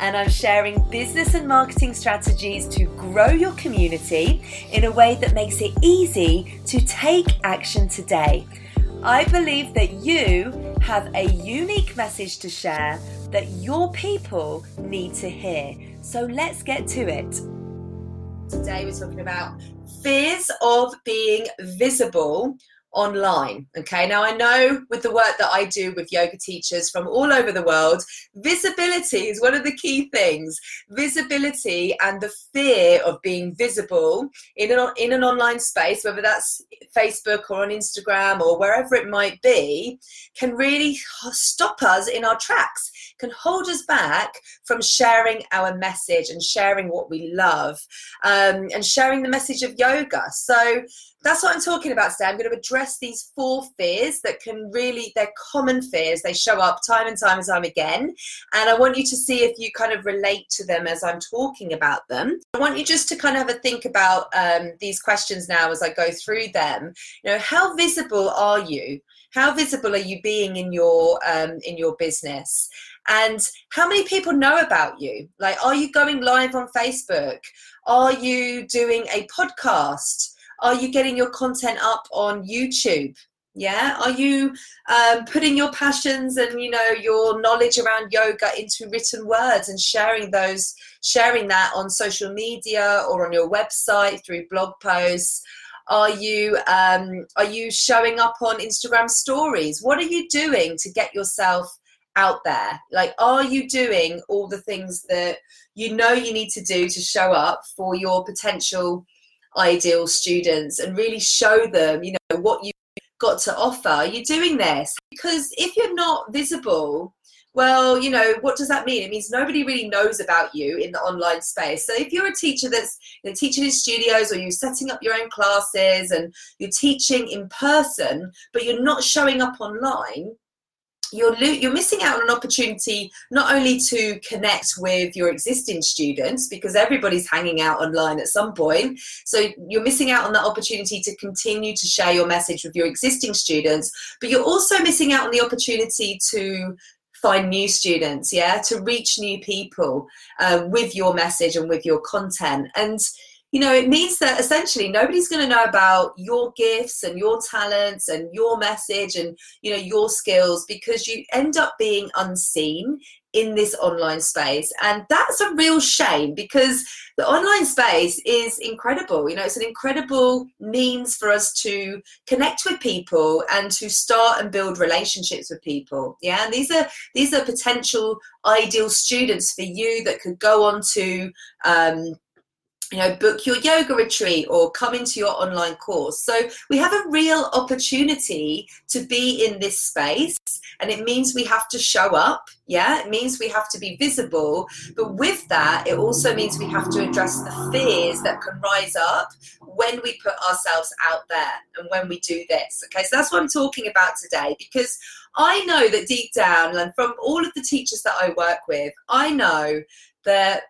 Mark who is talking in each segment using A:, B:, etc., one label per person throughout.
A: and I'm sharing business and marketing strategies to grow your community in a way that makes it easy to take action today. I believe that you have a unique message to share that your people need to hear. So let's get to it. Today, we're talking about fears of being visible online. Okay, now I know with the work that I do with yoga teachers from all over the world, visibility is one of the key things. Visibility and the fear of being visible in an, in an online space, whether that's Facebook or on Instagram or wherever it might be, can really stop us in our tracks, can hold us back from sharing our message and sharing what we love um, and sharing the message of yoga. So, that's what I'm talking about today. I'm going to address these four fears that can really, they're common fears. They show up time and time and time again. And I want you to see if you kind of relate to them as I'm talking about them. I want you just to kind of have a think about um, these questions now as I go through them. You know, how visible are you? How visible are you being in your um, in your business? And how many people know about you? Like, are you going live on Facebook? Are you doing a podcast? Are you getting your content up on YouTube? Yeah. Are you um, putting your passions and you know your knowledge around yoga into written words and sharing those, sharing that on social media or on your website through blog posts? Are you um, are you showing up on Instagram stories? What are you doing to get yourself out there? Like, are you doing all the things that you know you need to do to show up for your potential ideal students and really show them, you know, what you've got to offer. You're doing this because if you're not visible, well, you know, what does that mean? It means nobody really knows about you in the online space. So if you're a teacher that's you know, teaching in studios or you're setting up your own classes and you're teaching in person, but you're not showing up online, you're you're missing out on an opportunity not only to connect with your existing students because everybody's hanging out online at some point so you're missing out on that opportunity to continue to share your message with your existing students but you're also missing out on the opportunity to find new students yeah to reach new people uh, with your message and with your content. And you know, it means that essentially nobody's going to know about your gifts and your talents and your message and, you know, your skills because you end up being unseen in this online space. And that's a real shame because the online space is incredible. You know, it's an incredible means for us to connect with people and to start and build relationships with people. Yeah. And these are these are potential ideal students for you that could go on to um, you know book your yoga retreat or come into your online course. So we have a real opportunity to be in this space and it means we have to show up yeah? It means we have to be visible but with that it also means we have to address the fears that can rise up when we put ourselves out there and when we do this okay? So that's what i'm talking about today because i know that deep down and from all of the teachers that i work with i know that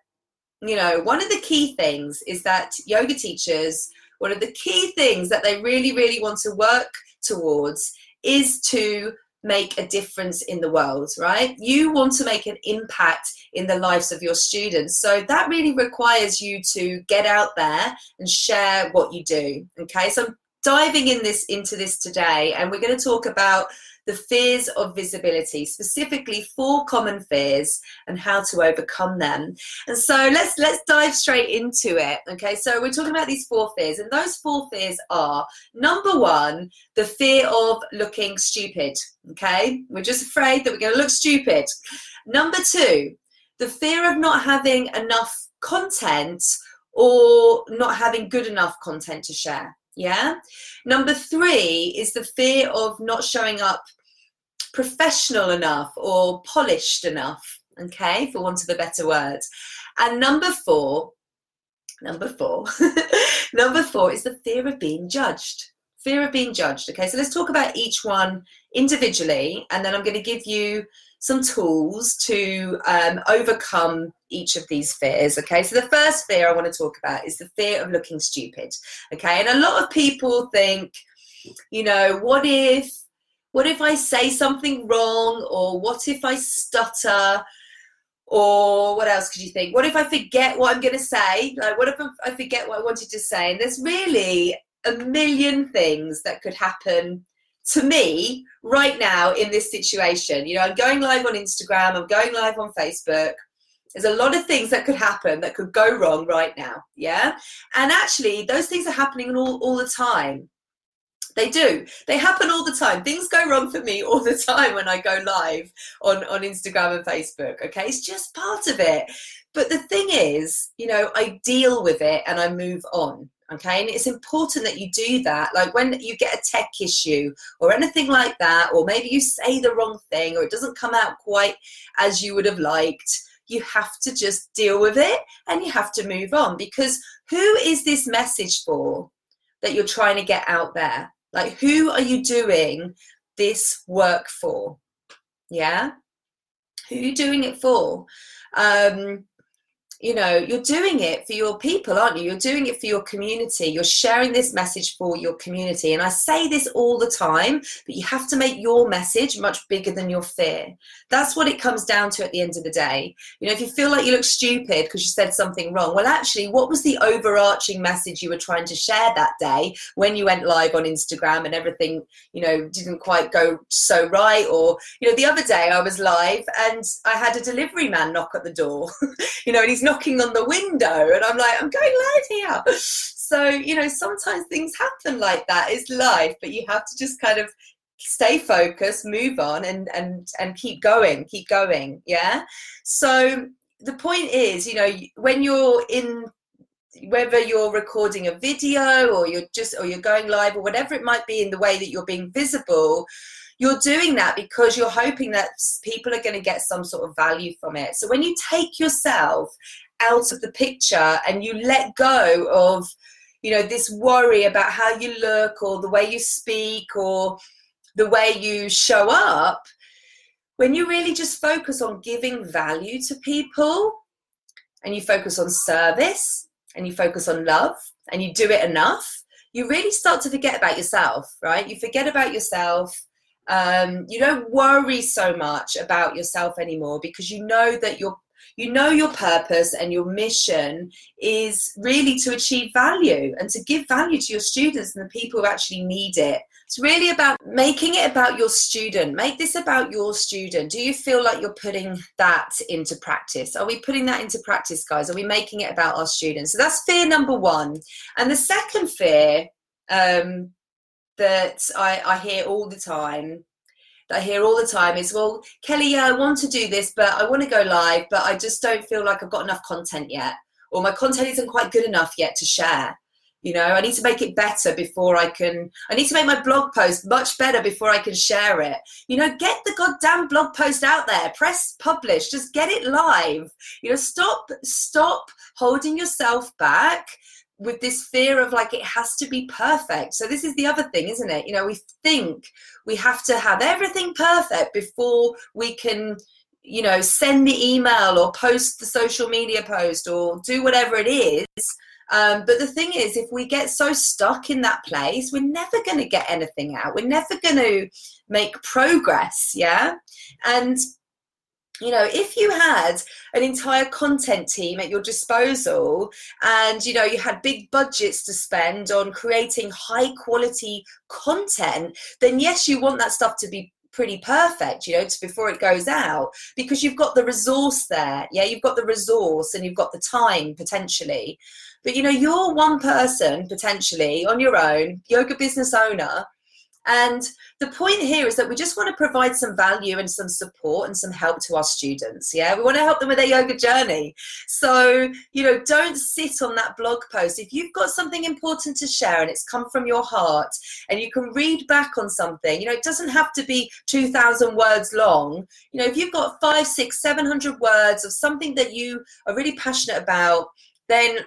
A: you know, one of the key things is that yoga teachers, one of the key things that they really, really want to work towards is to make a difference in the world, right? You want to make an impact in the lives of your students. So that really requires you to get out there and share what you do. Okay, so I'm diving in this into this today, and we're going to talk about the fears of visibility, specifically four common fears and how to overcome them. And so let's let's dive straight into it. Okay, so we're talking about these four fears, and those four fears are number one, the fear of looking stupid. Okay, we're just afraid that we're going to look stupid. Number two, the fear of not having enough content or not having good enough content to share. Yeah. Number three is the fear of not showing up professional enough or polished enough, okay, for want of a better word. And number four Number four. Number four is the fear of being judged. Fear of being judged. Okay, so let's talk about each one individually, and then I'm going to give you some tools to um, overcome each of these fears. Okay, so the first fear I want to talk about is the fear of looking stupid. Okay, and a lot of people think, you know, what if, what if I say something wrong, or what if I stutter? Or what else could you think? What if I forget what I'm going to say? Like, what if I forget what I wanted to say? And there's really a million things that could happen to me right now in this situation. You know, I'm going live on Instagram, I'm going live on Facebook. There's a lot of things that could happen that could go wrong right now. Yeah. And actually, those things are happening all, all the time. They do. They happen all the time. Things go wrong for me all the time when I go live on, on Instagram and Facebook. Okay. It's just part of it. But the thing is, you know, I deal with it and I move on okay and it's important that you do that like when you get a tech issue or anything like that or maybe you say the wrong thing or it doesn't come out quite as you would have liked you have to just deal with it and you have to move on because who is this message for that you're trying to get out there like who are you doing this work for? Yeah? Who are you doing it for? Um you know you're doing it for your people aren't you? You're doing it for your community. You're sharing this message for your community. And i say this all the time but you have to make your message much bigger than your fear. That's what it comes down to at the end of the day. You know if you feel like you look stupid because you said something wrong well actually what was the overarching message you were trying to share that day when you went live on instagram and everything you know didn't quite go so right? Or you know the other day i was live and i had a delivery man knock at the door you know and he's knocking on the window and I'm like, I'm going live here. So, you know, sometimes things happen like that. It's life, but you have to just kind of stay focused, move on and and and keep going, keep going. Yeah. So the point is, you know, when you're in whether you're recording a video or you're just or you're going live or whatever it might be in the way that you're being visible you're doing that because you're hoping that people are going to get some sort of value from it. So when you take yourself out of the picture and you let go of, you know, this worry about how you look or the way you speak or the way you show up, when you really just focus on giving value to people and you focus on service and you focus on love and you do it enough, you really start to forget about yourself, right? You forget about yourself um, you don't worry so much about yourself anymore because you know that your you know your purpose and your mission is really to achieve value and to give value to your students and the people who actually need it. It's really about making it about your student. Make this about your student. Do you feel like you're putting that into practice? Are we putting that into practice guys? Are we making it about our students? So that's fear number one. And the second fear um, that I, I hear all the time that I hear all the time is, well, Kelly, yeah, I want to do this, but I want to go live, but I just don't feel like I've got enough content yet, or my content isn't quite good enough yet to share. You know, I need to make it better before I can. I need to make my blog post much better before I can share it. You know, get the goddamn blog post out there. Press publish. Just get it live. You know, stop, stop holding yourself back with this fear of like it has to be perfect. So this is the other thing, isn't it? You know, we think we have to have everything perfect before we can, you know, send the email or post the social media post or do whatever it is. Um, but the thing is, if we get so stuck in that place, we're never going to get anything out. We're never going to make progress. Yeah. And you know if you had an entire content team at your disposal and you know you had big budgets to spend on creating high quality content then yes you want that stuff to be pretty perfect you know to, before it goes out because you've got the resource there yeah? You've got the resource and you've got the time potentially. But you know you're one person potentially on your own yoga business owner and the point here is that we just want to provide some value and some support and some help to our students. Yeah, we want to help them with their yoga journey. So, you know, don't sit on that blog post. If you've got something important to share and it's come from your heart and you can read back on something, you know, it doesn't have to be 2,000 words long. You know, if you've got five, six, seven hundred words of something that you are really passionate about, then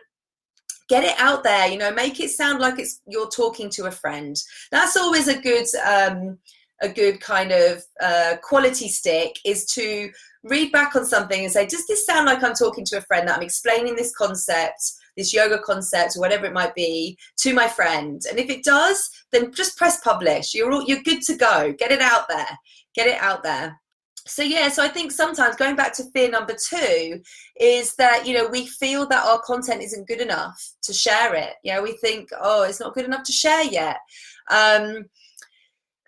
A: get it out there you know make it sound like it's you're talking to a friend. That's always a good um a good kind of uh, quality stick is to read back on something and say does this sound like i'm talking to a friend that i'm explaining this concept this yoga concept or whatever it might be to my friend? And if it does then just press publish. You're all, you're good to go. Get it out there. Get it out there so yeah so i think sometimes going back to fear number two is that you know we feel that our content isn't good enough to share it. Yeah we think oh it's not good enough to share yet. Um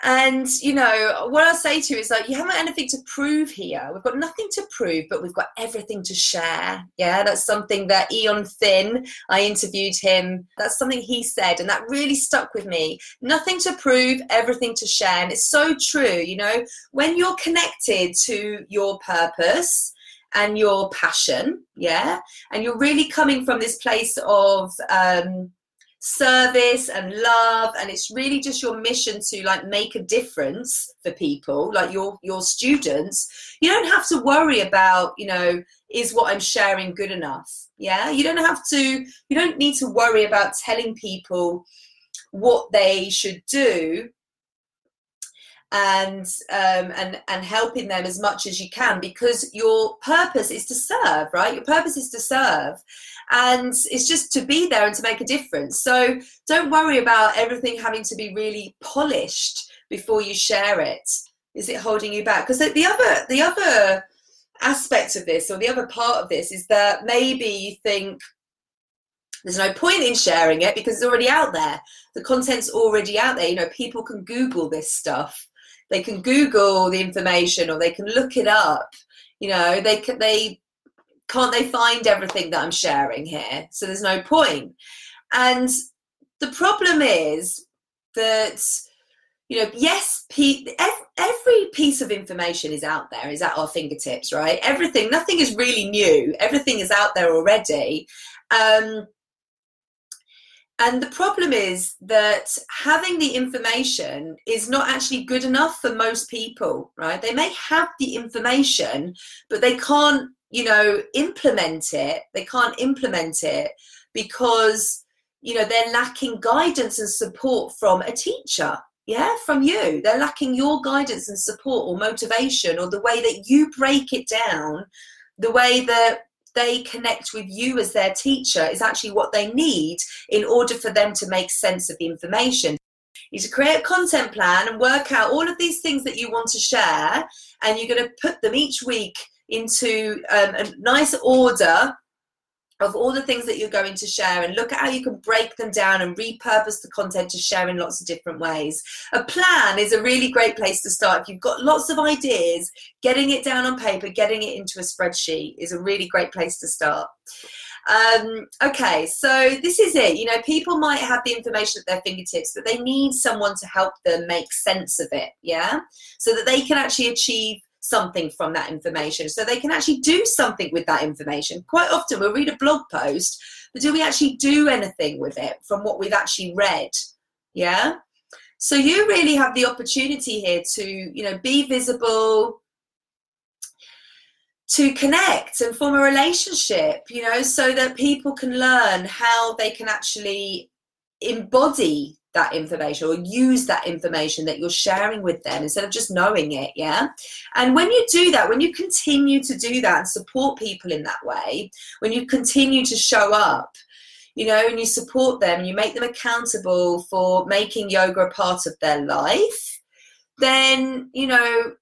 A: and you know what I'll say to you is like you haven't anything to prove here. We've got nothing to prove, but we've got everything to share. Yeah, that's something that Ian Finn. I interviewed him. That's something he said, and that really stuck with me. Nothing to prove, everything to share, and it's so true. You know, when you're connected to your purpose and your passion, yeah, and you're really coming from this place of um, service and love and it's really just your mission to like make a difference for people like your your students. You don't have to worry about you know is what i'm sharing good enough? Yeah? You don't have to you don't need to worry about telling people what they should do and um, and and helping them as much as you can because your purpose is to serve right? Your purpose is to serve. And it's just to be there and to make a difference. So don't worry about everything having to be really polished before you share it. Is it holding you back? Because the other the other aspect of this or the other part of this is that maybe you think there's no point in sharing it because it's already out there. The content's already out there. You know people can google this stuff they can google the information or they can look it up you know they can they can't they find everything that i'm sharing here? So there's no point. And the problem is that you know yes every piece of information is out there is at our fingertips right? Everything nothing is really new. Everything is out there already. Um, and the problem is that having the information is not actually good enough for most people, right? They may have the information, but they can't, you know, implement it. They can't implement it because, you know, they're lacking guidance and support from a teacher. Yeah, from you. They're lacking your guidance and support or motivation or the way that you break it down, the way that they connect with you as their teacher is actually what they need in order for them to make sense of the information. You to create a content plan and work out all of these things that you want to share, and you're going to put them each week into um, a nice order of all the things that you're going to share and look at how you can break them down and repurpose the content to share in lots of different ways. A plan is a really great place to start. If you've got lots of ideas, getting it down on paper, getting it into a spreadsheet is a really great place to start. Um, okay, so this is it. You know, people might have the information at their fingertips, but they need someone to help them make sense of it, yeah? So that they can actually achieve something from that information so they can actually do something with that information. Quite often we'll read a blog post, but do we actually do anything with it from what we've actually read? Yeah. So you really have the opportunity here to, you know, be visible, to connect and form a relationship, you know, so that people can learn how they can actually embody that information or use that information that you're sharing with them instead of just knowing it yeah? And when you do that when you continue to do that and support people in that way when you continue to show up you know and you support them and you make them accountable for making yoga a part of their life then you know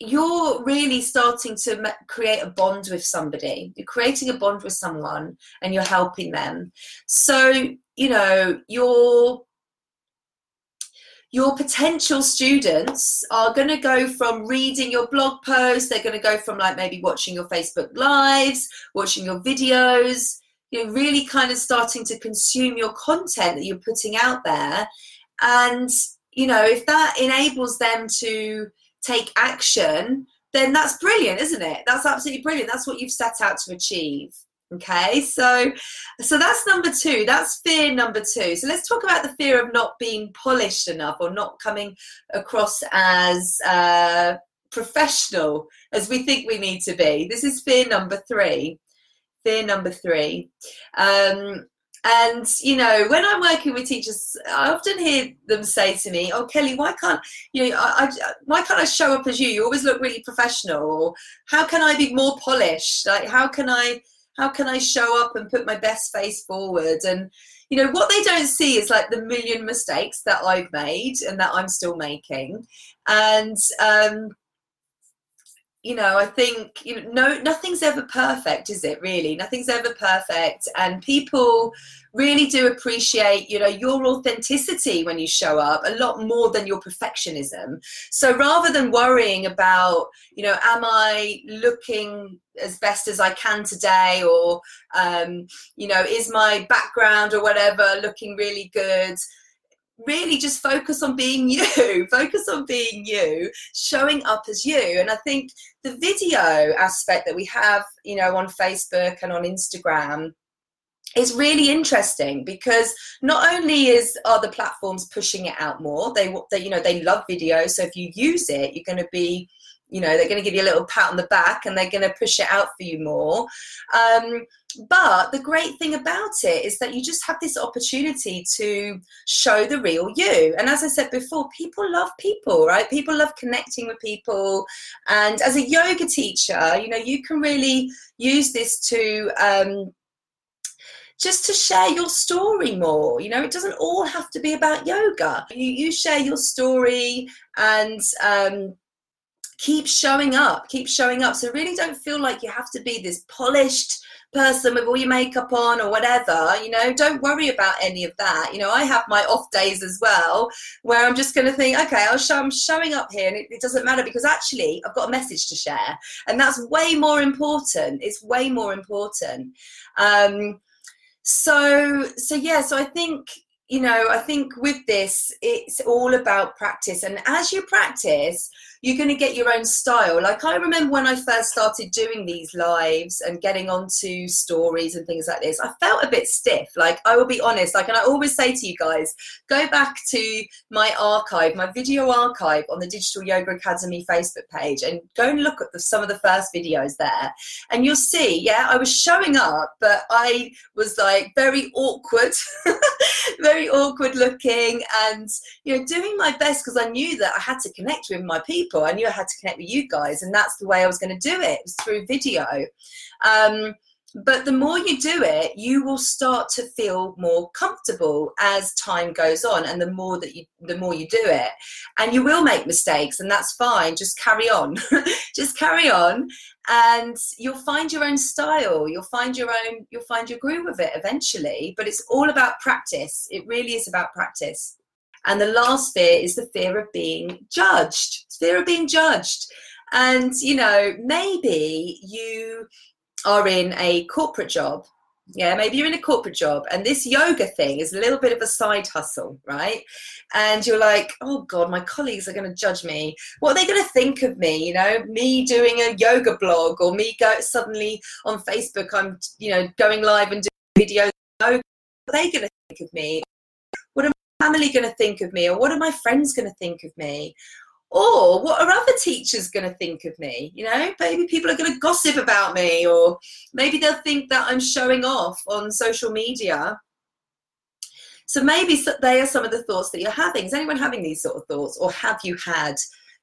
A: you're really starting to create a bond with somebody. You're creating a bond with someone and you're helping them. So you know you're your potential students are going to go from reading your blog post they're going to go from like maybe watching your facebook lives watching your videos you know really kind of starting to consume your content that you're putting out there. And you know if that enables them to take action then that's brilliant isn't it? That's absolutely brilliant. That's what you've set out to achieve okay so so that's number two that's fear number two so let's talk about the fear of not being polished enough or not coming across as uh, professional as we think we need to be this is fear number three fear number three um, And you know, when I'm working with teachers, I often hear them say to me, "Oh, Kelly, why can't you know? I, I, why can't I show up as you? You always look really professional. Or how can I be more polished? Like, how can I, how can I show up and put my best face forward?" And you know, what they don't see is like the million mistakes that I've made and that I'm still making, and um, you know, I think you know, no, nothing's ever perfect, is it? Really, nothing's ever perfect, and people really do appreciate, you know, your authenticity when you show up a lot more than your perfectionism. So rather than worrying about, you know, am I looking as best as I can today, or um, you know, is my background or whatever looking really good? Really just focus on being you focus on being you showing up as you. And i think the video aspect that we have you know on facebook and on instagram is really interesting because not only is are the platforms pushing it out more they, they you know they love video. So if you use it you're going to be you know they're going to give you a little pat on the back and they're going to push it out for you more um, but the great thing about it is that you just have this opportunity to show the real you and as i said before people love people right people love connecting with people and as a yoga teacher you know you can really use this to um, just to share your story more. You know, it doesn't all have to be about yoga. You, you share your story and um, keep showing up, keep showing up. So really don't feel like you have to be this polished person with all your makeup on or whatever you know? Don't worry about any of that. You know i have my off days as well where i'm just going to think okay i'll show i'm showing up here and it, it, doesn't matter because actually i've got a message to share. And that's way more important. It's way more important. Um so so yeah so i think you know i think with this it's all about practice. And as you practice you're going to get your own style. Like I remember when I first started doing these lives and getting onto stories and things like this, I felt a bit stiff. Like I will be honest, like, and I always say to you guys, go back to my archive, my video archive on the Digital Yoga Academy Facebook page and go and look at the, some of the first videos there. And you'll see, yeah, I was showing up, but I was like very awkward, very awkward looking and, you know, doing my best because I knew that I had to connect with my people. I knew I had to connect with you guys, and that's the way I was going to do it, was through video. Um, but the more you do it you will start to feel more comfortable as time goes on and the more that you the more you do it. And you will make mistakes and that's fine. Just carry on. Just carry on and you'll find your own style. You'll find your own you'll find your groove with it eventually. But it's all about practice. It really is about practice. And the last fear is the fear of being judged, fear of being judged. And, you know, maybe you are in a corporate job. Yeah, maybe you're in a corporate job and this yoga thing is a little bit of a side hustle, right? And you're like, oh God, my colleagues are going to judge me. What are they going to think of me? You know, me doing a yoga blog or me go suddenly on Facebook, I'm, you know, going live and doing videos. What are they going to think of me? What are my family going to think of me? Or what are my friends going to think of me? Or what are other teachers going to think of me? You know, maybe people are going to gossip about me, or maybe they'll think that I'm showing off on social media. So maybe they are some of the thoughts that you're having. Is anyone having these sort of thoughts, or have you had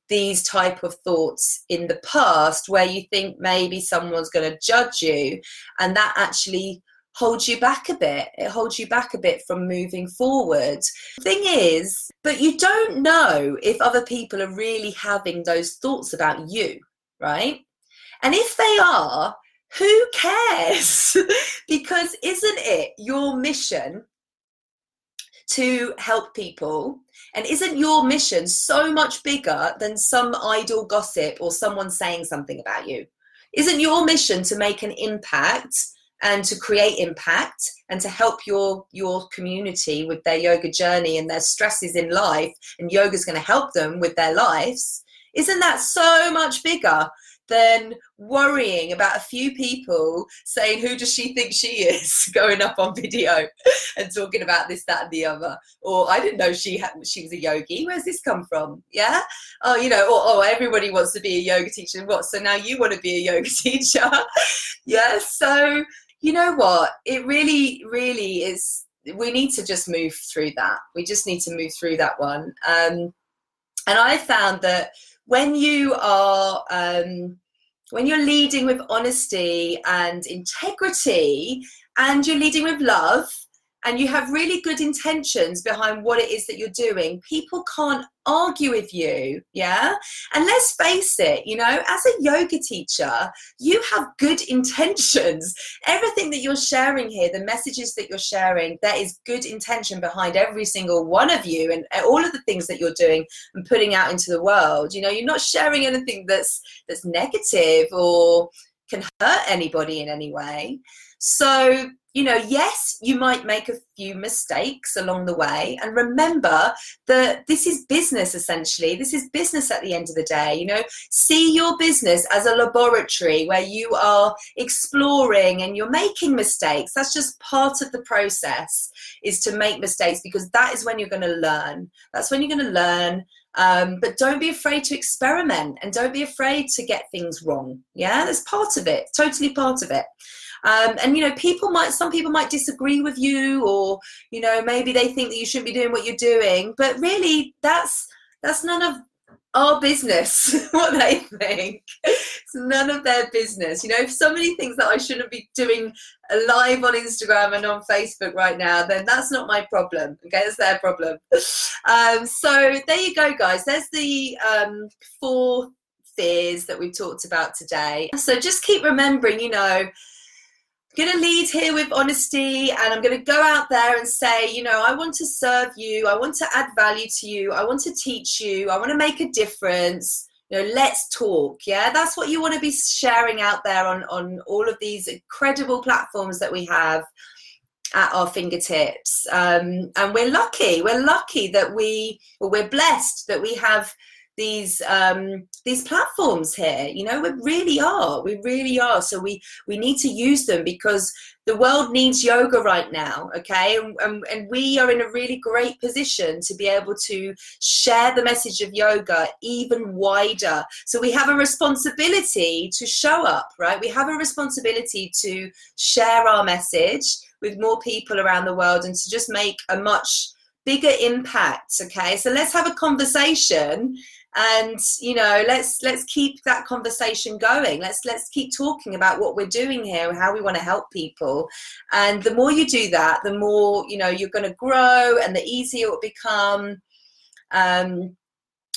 A: these type of thoughts in the past where you think maybe someone's going to judge you, and that actually holds you back a bit. It holds you back a bit from moving forward. Thing is, but you don't know if other people are really having those thoughts about you, right? And if they are, who cares? because isn't it your mission to help people? And isn't your mission so much bigger than some idle gossip or someone saying something about you? Isn't your mission to make an impact and to create impact and to help your your community with their yoga journey and their stresses in life and yoga is going to help them with their lives isn't that so much bigger than worrying about a few people saying who does she think she is? Going up on video and talking about this that and the other. Or i didn't know she had she was a yogi. Where's this come from? Yeah? Oh you know or oh everybody wants to be a yoga teacher. What so now you want to be a yoga teacher? Yeah so
B: you know what? It really, really is. We need to just move through that. We just need to move through that one. Um, and I found that when you are um, when you're leading with honesty and integrity, and you're leading with love, and you have really good intentions behind what it is that you're doing, people can't argue with you. Yeah. And let's face it, you know, as a yoga teacher, you have good intentions. Everything that you're sharing here, the messages that you're sharing, there is good intention behind every single one of you and all of the things that you're doing and putting out into the world. You know, you're not sharing anything that's that's negative or can hurt anybody in any way. So you know, yes, you might make a few mistakes along the way. And remember that this is business essentially. This is business at the end of the day. You know, see your business as a laboratory where you are exploring and you're making mistakes. That's just part of the process is to make mistakes because that is when you're going to learn. That's when you're going to learn. Um, but don't be afraid to experiment and don't be afraid to get things wrong. Yeah, that's part of it, totally part of it. Um, and you know, people might, some people might disagree with you, or you know, maybe they think that you shouldn't be doing what you're doing. But really, that's that's none of our business what they think. It's none of their business. You know, if so many things that I shouldn't be doing live on Instagram and on Facebook right now, then that's not my problem. Okay, it's their problem. Um, so there you go, guys. There's the um, four fears that we talked about today. So just keep remembering, you know, going to lead here with honesty and I'm going to go out there and say, you know, I want to serve you. I want to add value to you. I want to teach you. I want to make a difference. You know, let's talk. Yeah, that's what you want to be sharing out there on, on all of these incredible platforms that we have at our fingertips. Um, and we're lucky. We're lucky that we, well, we're blessed that we have these um, these platforms here. You know, we really are. We really are. So we we need to use them because the world needs yoga right now. Okay, and, and, and we are in a really great position to be able to share the message of yoga even wider. So we have a responsibility to show up. Right, we have a responsibility to share our message with more people around the world and to just make a much bigger impact okay so let's have a conversation and you know let's let's keep that conversation going. Let's let's keep talking about what we're doing here how we want to help people. And the more you do that the more you know you're going to grow and the easier it will become. Um,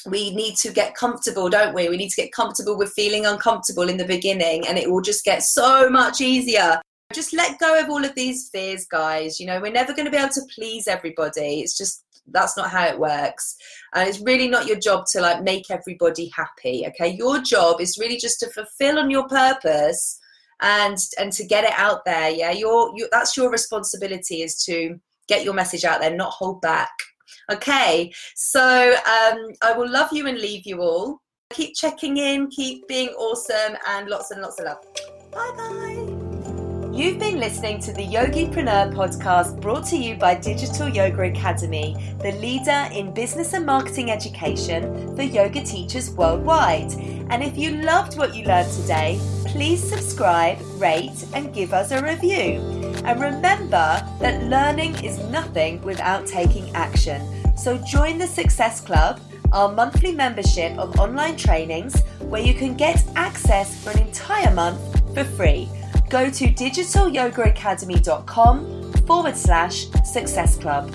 B: we need to get comfortable don't we? We need to get comfortable with feeling uncomfortable in the beginning and it will just get so much easier. Just let go of all of these fears guys. You know we're never going to be able to please everybody. It's just that's not how it works. And it's really not your job to like make everybody happy okay? Your job is really just to fulfill on your purpose and and to get it out there yeah? Your, your that's your responsibility is to get your message out there not hold back okay? So um i will love you and leave you all. Keep checking in keep being awesome and lots and lots of love. Bye bye
A: You've been listening to the Yogipreneur podcast brought to you by Digital Yoga Academy, the leader in business and marketing education for yoga teachers worldwide. And if you loved what you learned today, please subscribe, rate, and give us a review. And remember that learning is nothing without taking action. So join the Success Club, our monthly membership of online trainings where you can get access for an entire month for free go to digitalyogaacademy.com forward slash success club.